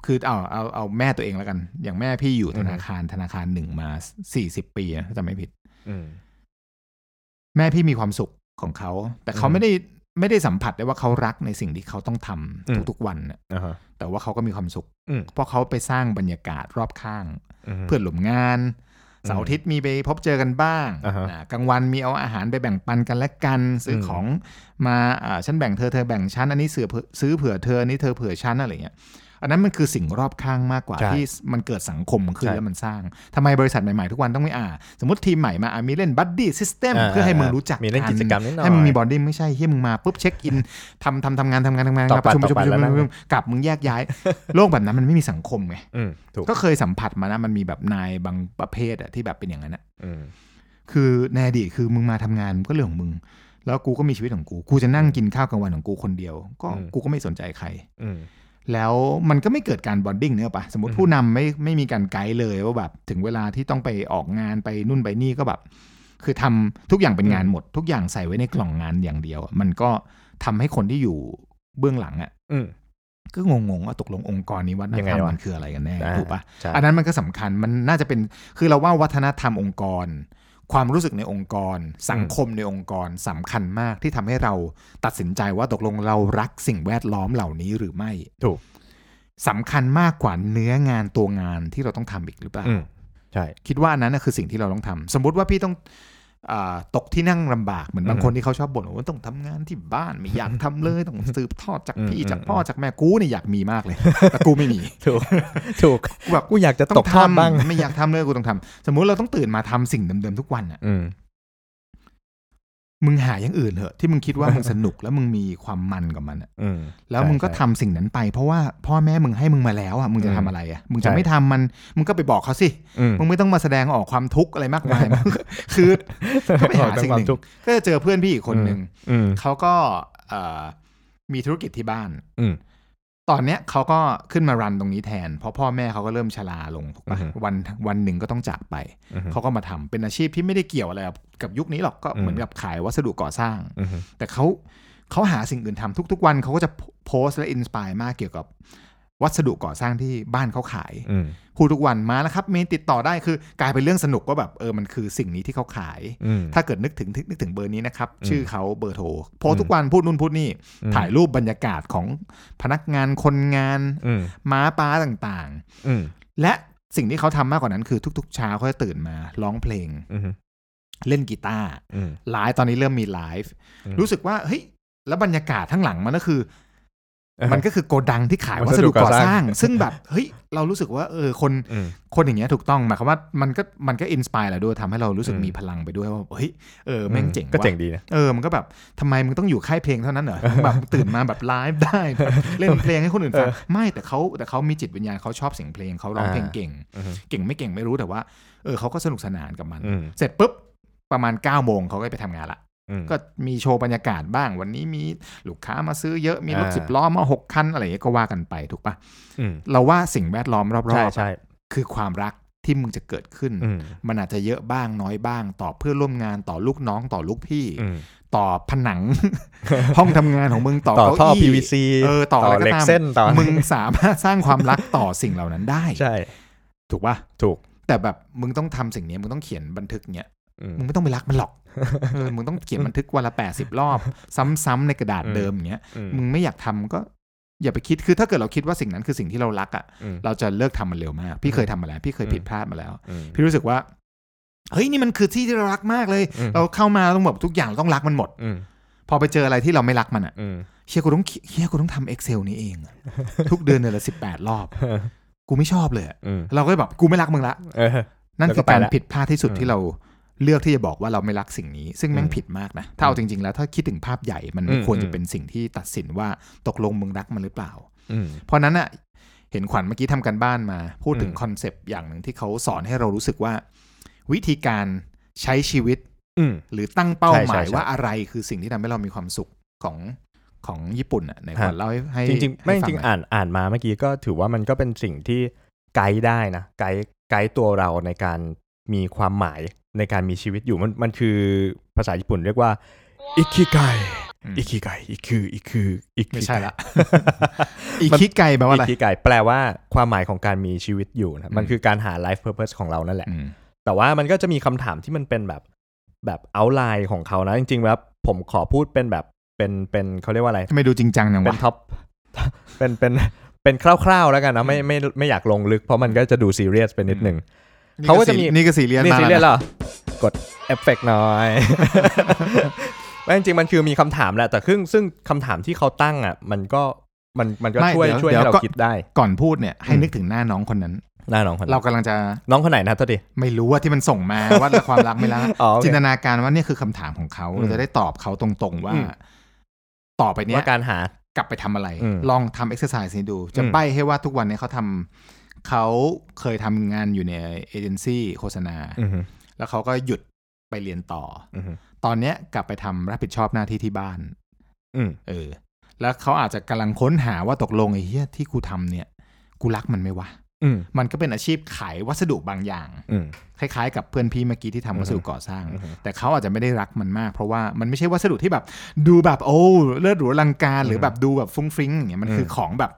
คือเอาเอาเอาแม่ตัวเองแล้วกัน อย่างแม่พี่อยู่ธนาคารธนาคารหนึ่งมาสี่สิบปีนะถ้าจำไม่ผิดอืมแม่พี่มีความสุขของเขา แต่เขาอืมไม่ได้ ไม่ได้สัมผัสได้ว่าเขารักในสิ่งที่เขาต้องทำอืมทุกๆวันน่ะอ่าฮะแต่ว่าเขาก็มีความสุขอืมเพราะเขาไปสร้างบรรยากาศรอบข้างมเพื่อนหลมงานเสาร์อาทิตย์มีไปพบเจอกันบ้างอ่าฮะอ่ากลางวันมีเอาอาหารไปแบ่งปันกันและกัน ซื้ออมของมาอ่าฉันแบ่งเธอเธอแบ่งฉันอันนี้ซื้อเผื่อซื้อเผื่อเธออันนี้เธอเผื่อฉันอะไรเงี้ย อันนั้นมันคือสิ่งรอบข้างมากกว่าใช่ที่มันเกิดสังคมขึ้นใช่แล้วมันสร้างทำไมบริษัทใหม่ๆทุกวันต้องไม่อ่า สมมติทีมใหม่มาอะมีเล่น buddy system อ่าเพื่อให้มึงรู้จักมีเล่นกิจกรรมนิดหน่อยให้มึงมี bonding ไม่ใช่ที่มึงมาปุ๊บ check in ทำทำทำงานทำงานทำงานต่อประชุมไปประชุมต่อประไปชุมแล้วนั่งประชุมกลับมึงแยกย้าย โลกแบบนั้นมันไม่มีสังคมไงอืมถูกก็เคยสัมผัสมานะมันมีแบบนายบางประเภทอะที่แบบเป็นอย่างนั้นอะอืมคือในอดีตคือมึงมาทำงานมันก็เรื่องของมึง แล้วกูก็มีชีวิตของกู กูจะนั่งกินข้าวกลางวันของกูคนเดียว ก็กูก็ไม่สนใจใครอืม แล้วมันก็ไม่เกิดการบอนดิ้งเนื้อปะสมมติอืมผู้นำไม่ไม่มีการไกด์เลยว่าแบบถึงเวลาที่ต้องไปออกงานไปนู่นไปนี่ก็แบบ คือทำทุกอย่างเป็นงานหมด ทุกอย่างใส่ไว้ในกล่องงานอย่างเดียวอะมันก็ทำให้คนที่อยู่เบื้องหลังอะอืมก็งงๆว่าตกลงองค์กรนี้วัฒนยังไงธรรมวะมันคืออะไรกันแน่อ่าถูกปะใช่อันนั้นมันก็สำคัญมันน่าจะเป็นคือเราว่าวัฒนธรรมองค์กร ความรู้สึกในองค์กร สังคมในองค์กรสำคัญมากที่ทำให้เราตัดสินใจว่าตกลงเรารักสิ่งแวดล้อมเหล่านี้หรือไม่ถูกสำคัญมากกว่าเนื้องานตัวงานที่เราต้องทำอีกหรือเปล่าอืมใช่คิดว่าอันนั้นนะคือสิ่งที่เราต้องทำสมมุติว่าพี่ต้องอา ตกที่นั่งลำบากเหมือนบางอืมคนที่เขาชอบบ่นว่าต้องทำงานที่บ้านไม่อยากทำเลยต้องสืบทอดจากอืมพี่อืมจากพ่อจากแม่กูเนี่ยอยากมีมากเลยแต่กูไม่มีถูกถูกกูแบบกูอยากจะต้ตอกงทอดบ้างทำไม่อยากทำเลยกูต้องทำสมมุติเราต้องตื่นมาทำสิ่งเดิมๆทุกวันอะอื มมึงหาอย่างอื่นเถอะที่มึงคิดว่ามึงสนุกแล้วมึงมีความมันกับมันอะอืมแล้วใช่มึงก็ใช่ทำสิ่งนั้นไป เพราะว่าพ่อแม่มึงให้มึงมาแล้วอะมึงจะอืมทำอะไรอะมึงใช่จะไม่ทำมันมึงก็ไปบอกเขาสิอืมมึงไม่ต้องมาแสดงออกความทุกข์อะไรมากมายคือก็ไปหาสิ่งหนึ่งทุกข์ก็จะเจอเพื่อนพี่อีกคนหนึ่งอืมเขาก็เอ่อมีธุรกิจที่บ้านอืม ตอนเนี้ยเขาก็ขึ้นมารันตรงนี้แทน เพราะพ่อแม่เขาก็เริ่มชราลงถูกปะอือฮึวันวันหนึ่งก็ต้องจากไปอืมเขาก็มาทำเป็นอาชีพที่ไม่ได้เกี่ยวอะไรกับยุคนี้หรอกก็อืมเหมือนกับขายวัสดุก่อสร้างอืมแต่เขาเขาหาสิ่งอื่นทำทุกๆวันเขาก็จะโพสต์และอินสปายมากเกี่ยวกับ วัสดุก่อสร้างที่บ้านเขาขายอืมพูดทุกวันมาแล้วครับเมนติดต่อได้คือกลายเป็นเรื่องสนุกว่าแบบเออมันคือสิ่งนี้ที่เขาขายอืมถ้าเกิดนึกถึงนึกถึงเบอร์นี้นะครับอืมชื่อเขาเบอร์โทรโพสต์ทุกวันพูดนู่นพูดนี่อืมถ่ายรูปบรรยากาศของพนักงานคนงานอืมม้าป้าต่างอืมๆและสิ่งที่เขาทำมากกว่านั้นคือทุกๆ เช้าเขาจะตื่นมาร้องเพลงอืมเล่นกีตาร์อืมไลฟ์ตอนนี้เริ่มมีไลฟ์อืมรู้สึกว่าเฮ้ยแล้วบรรยากาศทั้างหลังมันก็คือ มันก็คือโกดังที่ขายวัวัสสดุดุก่ก่ออสสร้าร้างงซึ่งแบบเฮ้ยเรารู้สึกว่าเออคนอืมคนอย่างเงี้ยถูกต้องหมายความว่ามันก็มันก็ inspire เราด้วยทำให้เรารู้สึกอืมมีพลังไปด้วยว่าเฮ้ยเออแม่งเจ๋งก็ว่ะเจ๋งดีนะเออมันก็แบบทำไมมึงต้องอยู่ค่ายเพลงเท่านั้นเหรอแบบตื่นมาแบบไลฟ์ได้แบบเล่นเพลงให้คนอื่นฟังเออไม่แต่เขาแต่เขามีจิตวิญญาณเขาชอบเสียงเพลงเขาร้องอ่าเพลงเก่งอืมเก่งไม่เก่งไม่รู้แต่ว่าเออเขาก็สนุกสนานกับมันอืมเสร็จปุ๊บประมาณ9ก้าโมงเขาก็ไปทำงานละอืม ก็มีโชว์บรรยากาศบ้าง วันนี้มีลูกค้ามาซื้อเยอะมีรถอ่าสิบล้อมาหกคันอะไรอย่างเงี้ยก็ว่ากันไปถูกปะอืมเราว่าสิ่งแวดล้อมรใช่อบใช่ๆคือความรักที่มึงจะเกิดขึ้นอืมมันอาจจะเยอะบ้างน้อยบ้าง ต่อเพื่อนร่วมงานต่อลูกน้องต่อลูกพี่อืมต่อผนัง ห้องทำงานของมึงต่อต่อเก้าท่ออี้ PVC เออต่ออะไรก็เหล็กตามเส้นต่อมึงสามารถสร้างความรักต่อสิ่งเหล่านั้นได้ใช่ ถูกปะถูก แต่แบบมึงต้องทำสิ่งนี้มึงต้องเขียนบันทึกเนี้ยอื มมึงไม่ต้องไปรักมันหรอกเออมึงต้องเขียนบันทึกวันละแปดสิบรอบ ซ้ำๆในกระดาษอืมเดิมอย่างเงี้ยอืมมึงไม่อยากทำก็อย่าไปคิดคือถ้าเกิดเราคิดว่าสิ่งนั้นคือสิ่งที่เรารักอะอืมเราจะเลิกทำมันเร็วมาก พี่เคยทำมาแล้ว พี่เคยอืมผิดพลาดมาแล้วอืมพี่รู้สึกว่าเฮ้ยนี่มันคือที่ที่เรารักมากเลยอืมเราเข้ามาเราต้องแบบทุกอย่างเราต้องรักมันหมดอืมพอไปเจออะไรที่เราไม่รักมันอะอืมเฮียกูต้องเฮียกูต้องทำ Excel นี้เองอะทุกเดือนเดือนละสิบแปดรอบ กูไม่ชอบเลยอะอืมเราก็แบบกูไม่รักมึงละเออนั่นแล้วก็คือการไปละผิดพลาดที่สุดอืมที่เรา เลือกที่จะบอกว่าเราไม่รักสิ่งนี้ ซึ่งแม่งอืมผิดมากนะ ถ้าเอาจริง ๆ แล้วถ้าคิดถึงภาพใหญ่มันไม่อืมควรอืจะมเป็นสิ่งที่ตัดสินว่าตกลงมึงรักมันหรือเปล่าอืมเพราะนั้นอะเห็นขวัญเมื่อกี้ทำกันบ้านมา พูดถึงอืมคอนเซปต์อย่างหนึ่งที่เขาสอนให้เรารู้สึกว่า วิธีการใช้ชีวิตอืมหรือตั้งเป้าหมาใช่ยใช่ว่าอะไรคือสิ่งที่ทำให้เรามีความสุขของของญี่ปุ่นอะในขวัญฮะเล่าให้ให้จริงๆไม่จให้ฟัริงหน่อยๆอ่านอ่านมาเมื่อกี้ก็ถือว่ามันก็เป็นสิ่งที่ไกด์ได้นะไกด์ไกด์ตัวเราในการมีความหมาย ในการมีชีวิตอยู่มันมันคือภาษาญี่ปุ่นเรียกว่าอิคิไกอืมอิคิไกอิคืออิคืออิคิไม่ใช่ละอีอีคิไกแปลว่าอะไรอิคิไกแปลว่าความหมายของการมีชีวิตอยู่นะมันอืมคือการหา life purpose ของเรานั่นแหละอืมแต่ว่ามันก็จะมีคำถามที่มันเป็นแบบแบบเอาไลน์ของเขานะจริงๆแล้วผมขอพูดเป็นแบบเป็นเป็นเขาเรียกว่าอะไรทำไมดูจริงจังจังเป็วะนท็อปเป็นเป็นเป็นคร่าวๆแล้วกันนะไม่ไม่ไม่อยากลงลึกเพราะมันก็จะดูซีเรียสไปนิดนึง เขาก็จะมีนี่ก็ซีเรียสนี่มากซีแล้วเรียสนะเหรอกดเอฟเฟกต์หน่อยว่าจริงๆมันคือมีคำถามแหละแต่ซึ่งซึ่งคำถามที่เขาตั้งอะ มันก็มันมันก็ไม่ช่วยเดี๋ยวช่วยเดี๋ยวให้เราก็คิดได้ ก่อนพูดเนี่ยให้อืมนึกถึงหน้าน้องคนนั้น หน้าน้องคนเรากำลังจะน้องคนไหนนะตัวดิไม่รู้ว่าที่มันส่งมาว่าความรักไม่รักอ๋อโอเคจินตนาการว่าเนี่ยคือคำถามของเขาอืมเราจะได้ตอบเขาตรงๆว่าอืมต่อไปเนี้ยว่าการหากลับไปทำอะไรอืมลองทำเอ็กซ์ไซส์นี้ดู จะอืมใบ้ให้ว่าทุกวันเนี้เขาทำ เขาเคยทำงานอยู่ในเอเจนซี่โฆษณาอือฮึแล้วเขาก็หยุดไปเรียนต่ออือฮึตอนเนี้ยกลับไปทำรับผิดชอบหน้าที่ที่บ้านอืมเออ แล้วเขาอาจจะกำลังค้นหาว่าตกลงไอ้เหี้ยที่กูทำเนี่ย กูรักมันไหมวะอืมมันก็เป็นอาชีพขายวัสดุบางอย่างอืมคล้ายๆ กับเพื่อนพี่เมื่อกี้ที่ทำวัสดุก่อสร้างอือฮึแต่เขาอาจจะไม่ได้รักมันมาก เพราะว่ามันไม่ใช่วัสดุที่แบบ ดูแบบโอ้เลิศหรูอลังการ หรือแบบดูแบบฟุ้งฟริ้งอย่างเงี้ยมันคือของแบบ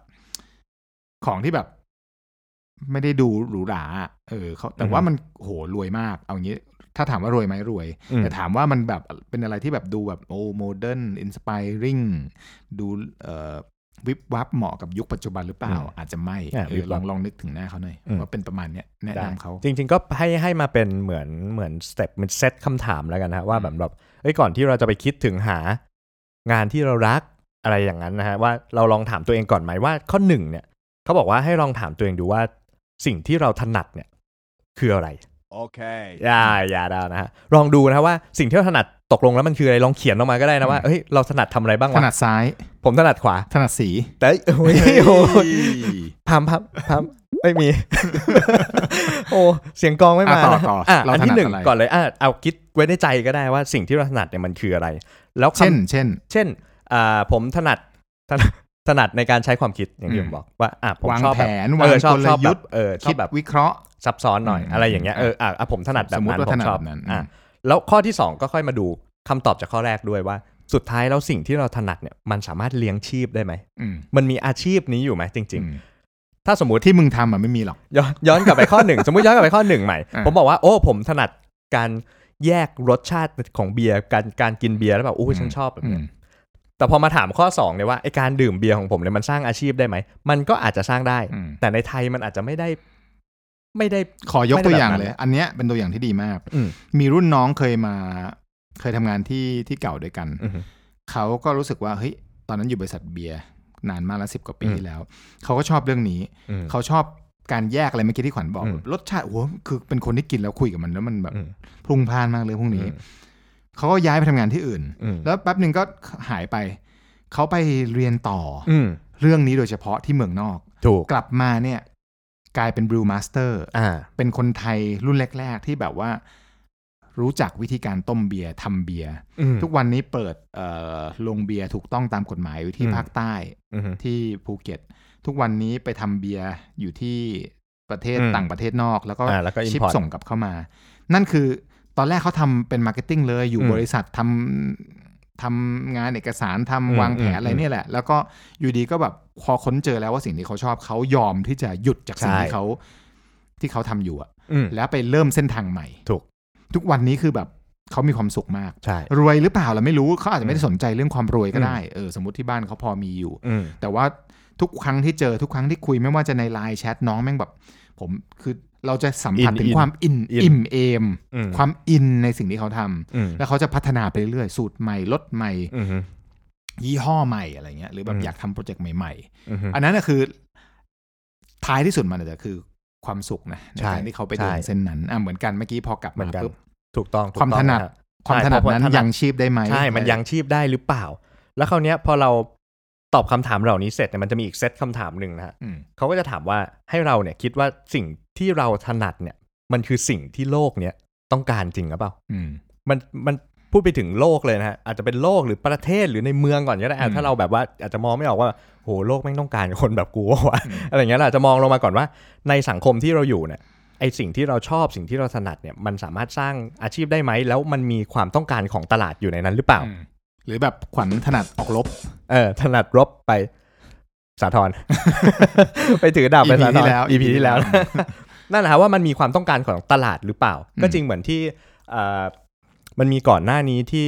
ของที่แบบ ไม่ได้ดูหรูหราอะเออเขาแต่ว่ามันโหรวยมาก เอางี้ ถ้าถามว่ารวยไหมรวยอืมแต่ถามว่ามันแบบเป็นอะไรที่แบบดูแบบโอ้ modern inspiring ดูเอ่อวิบวับเหมาะกับยุคปัจจุบันหรือเปล่า อาจจะไม่อะเออวิบวับลองลองนึกถึงหน้าเขาหน่อยอืมว่าเป็นประมาณเนี้ยแนะได้นำเขา จริง ๆ ก็ให้ให้มาเป็นเหมือนเหมือน step เป็นเซตคำถามแล้วกันนะฮะว่าแบบแบบเอ้ยก่อนที่เราจะไปคิดถึงหางานที่เรารักอะไรอย่างนั้นนะฮะว่าเราลองถามตัวเองก่อนไหมว่าข้อหนึ่งเนี่ยเขาบอกว่าให้ลองถามตัวเองดูว่า สิ่งที่เราถนัดเนี่ยคืออะไร Okay. อย่าอย่าดาวนะฮะลองดูนะว่าสิ่งที่เราถนัดตกลงแล้วมันคืออะไรลองเขียนออกมาก็ได้นะว่าเฮ้ยเราถนัดทำอะไรบ้างถวะนัดซ้าย ผมถนัดขวาถนัดสี แต่โอ้ยโอ้ยพัมพัมพัมไม่มี โอ้เสียงกลองไม่มาอะต่อนะต่ออ่อะเราอันที่ถนัดหนึ่งอะไรก่อนเลยอะเอาคิดไว้ในใจก็ได้ว่าสิ่งที่เราถนัดเนี่ยมันคืออะไร แล้วคำเช่น เช่น เช่นอ่าผมถนัดถนัด ถนัดในการใช้ความคิดอย่างที่อืผมมบอกว่าอะผมวางชอบแผแบบนเอวางอชอบกลชอบแบยุทบธ์เออชอคิบดแบบวิเคราะห์ซับซ้อนหน่อยอืมอะไรอย่างเงี้ยเอออะอะผมถนัดแบบสมมุตินั้นว่าผถมนัดชอบแบบนั้นอะอืมแล้วข้อที่สองก็ค่อยมาดูคำตอบจากข้อแรกด้วยว่า สุดท้ายแล้วสิ่งที่เราถนัดเนี่ยมันสามารถเลี้ยงชีพได้ไหมอืมมันมีอาชีพนี้อยู่ไหมจริงอืมๆถ้าสมมติที่มึงทำอะไม่มีหรอกย้อนย้อนกลับไปข้อหนึ่ง สมมติย้อนกลับไปข้อหนึ่งใหม่อะผมบอกว่าโอ้ผมถนัดการแยกรสชาติของเบียร์การการกินเบียร์แล้วแบบโอ้ยฉันชอบแบบอืเนี้ยม แต่พอมาถามข้อ2เนี่ยว่าไอการดื่มเบียร์ของผมเนี่ยมันสร้างอาชีพได้ไหม มันก็อาจจะสร้างได้อืมแต่ในไทยมันอาจจะไม่ได้ ไม่ได้ขอยกไม่ได้ตัวอย่างแบบนั้นเลย อันเนี้ยเป็นตัวอย่างที่ดีมากอืมมีรุ่นน้องเคยมา เคยทำงานที่ที่เก่าด้วยกันอือฮึเขาก็รู้สึกว่าเฮ้ยตอนนั้นอยู่บริษัทเบียร์นานมากแล้วสิบกว่าปีอืมที่แล้วเขาก็ชอบเรื่องนี้อืมเขาชอบการแยกอะไรเมื่อกี้ที่ขวัญบอกอืมรสชาติโอ้โหคือเป็นคนที่กินแล้วคุยกับมันแล้วมันแบบอืมพลุ่งพล่านมากเลยพวกนี้อืม เขาก็ย้ายไปทำงานที่อื่นอืมแล้วแป๊บหนึ่งก็หายไป เขาไปเรียนต่อออืมเรื่องนี้โดยเฉพาะที่เมืองนอก ถูกกลับมาเนี่ยกลายเป็น brewmaster อ่าเป็นคนไทยรุ่นแรก ๆ ที่แบบว่า รู้จักวิธีการต้มเบียร์ทำเบียร์อืมทุกวันนี้เปิดเอ่อโรงเบียร์ถูกต้องตามกฎหมายอยู่ที่อืมภาคใต้อืมที่ภูเก็ต ทุกวันนี้ไปทำเบียร์อยู่ที่ประเทศอืมต่างประเทศนอก แล้วก็อ่าแล้วก็ ship import ส่งกลับเข้ามา นั่นคือ ตอนแรกเขาทำเป็น marketing เลยอยู่อืมบริษัททำทำงานเอกสารทำอืมวางแผนอืมอะไรเนี่ยแหละ แล้วก็อยู่ดีก็แบบพอค้นเจอแล้วว่าสิ่งที่เขาชอบเขายอมที่จะหยุดจากสิ่งใช่ที่เขาที่เขาทำอยู่อะอืมแล้วไปเริ่มเส้นทางใหม่ถูก ทุกวันนี้คือแบบเขามีความสุขมากใช่รวยหรือเปล่าเราไม่รู้เขาอาจจะไม่ได้อืมสนใจเรื่องความรวยก็ได้เออสมมติที่บ้านเขาพอมีอยู่อืมแต่ว่าทุกครั้งที่เจอทุกครั้งที่คุยไม่ว่าจะในไลน์แชทน้องแม่งแบบ ผมคือ เราจะสัมผัสอินถึงอินความอินอินอิ่มเอมอืมความอินในสิ่งที่เขาทำอืมแล้วเขาจะพัฒนาไปเรื่อยๆสูตรใหม่รสใหม่อืมยี่ห้อใหม่อะไรเงี้ย หรือแบบอืบมอยากทำ project ใหม่อืมๆอันนั้นนะคือ ท้ายที่สุดมันอาจจะคือความสุขนะในใช่การที่เขาไปเดินใช่เส้นนั้นอะเหมือนกันเมื่อกี้พอกลับมาเหมือนกันปุ๊บถูกต้องถูกต้องถนัดะฮะความถนัดความถนัดใช่นั้นพอถนัดยังชีพได้ไหมใช่ มันยังชีพได้หรือเปล่า แล้วคราวเนี้ยพอเราตอบคำถามเหล่านี้เสร็จเนี่ยมันจะมีอีกเซตคำถามหนึ่งนะฮะอืมเขาก็จะถามว่าให้เราเนี่ยคิดว่าสิ่ง ที่เราถนัดเนี่ย มันคือสิ่งที่โลกเนี้ยต้องการจริงหรือเปล่าอืมมันมันพูดไปถึงโลกเลยนะฮะอาจจะเป็นโลกหรือประเทศหรือในเมืองก่อนก็ได้อะอืมถ้าเราแบบว่าอาจจะมองไม่ออกว่าโหโลกไม่งต้องการคนแบบกูวะอืมอะไรอย่างเงี้ยเราอาจจะมองลงมาก่อนว่า ในสังคมที่เราอยู่เนี่ยไอสิ่งที่เราชอบสิ่งที่เราถนัดเนี่ยมันสามารถสร้างอาชีพได้ไหม แล้วมันมีความต้องการของตลาดอยู่ในนั้นหรือเปล่าอืมหรือแบบขวัญถนัดออกรบเออถนัดรบไปสาทรไปถือดาบไป EP ที่แล้ว EP ที่แล้ว นั่นแหละครับว่ามันมีความต้องการของตลาดหรือเปล่าอืมก็จริงเหมือนที่เอ่อมันมีก่อนหน้านี้ที่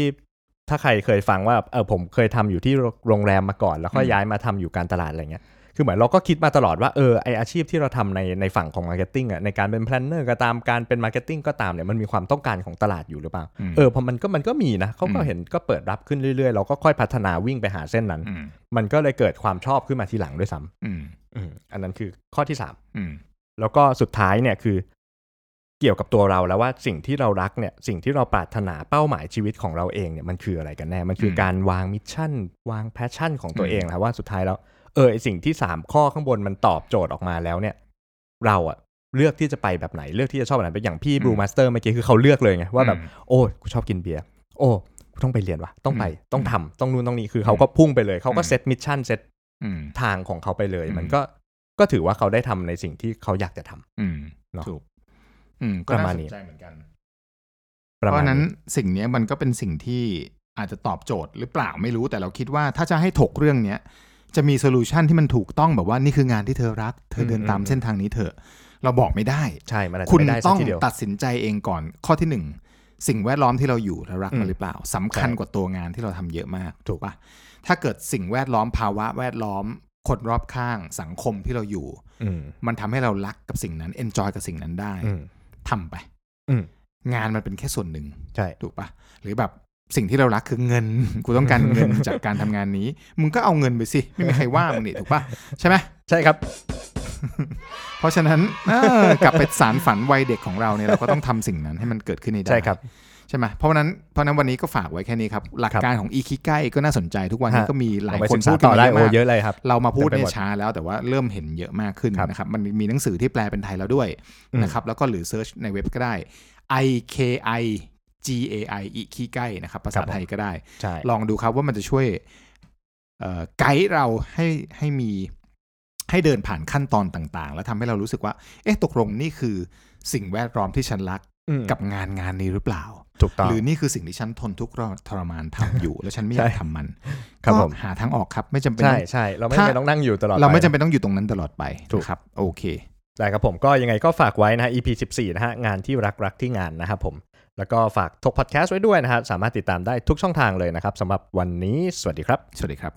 ถ้าใครเคยฟังว่าเออผมเคยทำอยู่ที่โรงแรมมาก่อน แล้วก็ย้ายมาทำอยู่การตลาดอะไรเงี้ย คือเหมือนเราก็คิดมาตลอดว่าเออไออาชีพที่เราทำในในฝั่งของ marketing อะในการเป็น planner ก็ตามการเป็น marketing ก็ตามเนี่ยมันมีความต้องการของตลาดอยู่หรือเปล่าอืมเออพอมันก็มันก็มีนะเขาก็อืมเห็นก็เปิดรับขึ้นเรื่อยๆ เราก็ค่อยพัฒนาวิ่งไปหาเส้นนั้นอืมมันก็เลยเกิดความชอบขึ้นมาทีหลังด้วยซ้อืมำอืมอันนั้นคือข้อที่สามอืม แล้วก็สุดท้ายเนี่ยคือ เกี่ยวกับตัวเราแล้วว่าสิ่งที่เรารักเนี่ยสิ่งที่เราปรารถนาเป้าหมายชีวิตของเราเองเนี่ยมันคืออะไรกันแน่มันคืออืมการวาง mission วาง passion ของตัวเองอืมนะว่าสุดท้ายแล้วเออไอสิ่งที่สามข้อข้างบนมันตอบโจทย์ออกมาแล้วเนี่ย เราอะเลือกที่จะไปแบบไหนเลือกที่จะชอบแบบไหนเป็นอย่างพี่ brewmaster เมื่อกี้คือเขาเลือกเลยไงว่าแบบอืมโอ้กูชอบกินเบียร์โอ้กูต้องไปเรียนวะต้องไปอืมต้องทำต้องนู่นต้องนี่คือเขาก็พุ่งไปเลยเขาก็อืมเซตมิชชั่นเซตอืมทางของเขาไปเลยอืมมันก็ ก็ถือว่าเขาได้ทำในสิ่งที่เขาอยากจะทำอืมเนอะถูกอืมก็ประมาณนี้น่าสนใจเหมือนกันประมาณราะฉะนั้นสิ่งเนี้ยมันก็เป็นสิ่งที่อาจจะตอบโจทย์หรือเปล่าไม่รู้แต่เราคิดว่าถ้าจะให้ถกเรื่องเนี้ยจะมี solution ที่มันถูกต้องแบบว่านี่คืองานที่เธอรัก เธอเดินตามเส้นทางนี้เถอะ เราบอกไม่ได้ใช่มันอาจจะคุณไม่ได้สัต้กองทีเดียวตัดสินใจเองก่อนข้อที่หนึ่งสิ่งแวดล้อมที่เราอยู่เรารักอืมันมหรือเปล่าสำคัญใช่กว่าตัวงานที่เราทำเยอะมากถูกปะถ้าเกิดสิ่งแวดล้อมภาวะแวดล้อม คนรอบข้างสังคมที่เราอยู่อืมมันทำให้เรารักกับสิ่งนั้นเอนจอยกับสิ่งนั้นได้อืมทำไปอืมงานมันเป็นแค่ส่วนหนึ่งใช่ถูกปะหรือแบบสิ่งที่เรารักคือเงิน กูต้องการเงินจากการทำงานนี้ มึงก็เอาเงินไปสิ ไม่มีใครว่ามึงนี่ถูกปะใช่ไหมใช่ครับ เพราะฉะนั้นเออกลับไปสารฝันวัยเด็กของเราเนี่ยเราก็ต้องทำสิ่งนั้นให้มันเกิดขึ้นให้ได้ใช่ครับ ใช่ไหมเพราะฉะนั้นเพราะฉะนั้นวันนี้ก็ฝากไว้แค่นี้ครับ หลักการของอีคิไกก็น่าสนใจทุกวันนี้ฮะก็มีหลายเอไปคนศึกษาพูดต่อได้กันโอ้มาเยอะเลยครับ เรามาพูดเต็มไปในหมดช้าแล้วแต่ว่าเริ่มเห็นเยอะมากขึ้นครับนะครับ มันมีหนังสือที่แปลเป็นไทยแล้วด้วยอืมนะครับ แล้วก็หรือเซิร์ชในเว็บก็ได้ i k i g a i อีคิไกนะครับภาษาไทยก็ได้ใช่ลองดูครับว่ามันจะช่วยเอ่อไกด์เราให้ให้มีให้เดินผ่านขั้นตอนต่างๆ แล้วทำให้เรารู้สึกว่า เอ๊ะตกลงนี่คือสิ่งแวดล้อมที่ฉันรักอืมกับงานงานนี้หรือเปล่า ถูกต้องหรือนี่คือสิ่งที่ฉันทนทุกข์ทรมานทำอยู่ แล้วฉันไม่อยากใช่ทำมันครับก็ผมหาทางออกครับไม่จำเป็นใช่ต้องใช่เราไม่ถ้าจำเป็นต้องนั่งอยู่ตลอดเราไม่ปจำเป็นต้องอยู่ตรงนั้นตลอดไปถูกนะครับโอเคได้ครับผมก็ยังไงก็ฝากไว้นะฮะ EP 14นะฮะงานที่รักรักที่งานนะครับผมแล้วก็ฝากทกพอดแคสต์ไว้ด้วยนะฮะสามารถติดตามได้ทุกช่องทางเลยนะครับสำหรับวันนี้ สวัสดีครับ สวัสดีครับ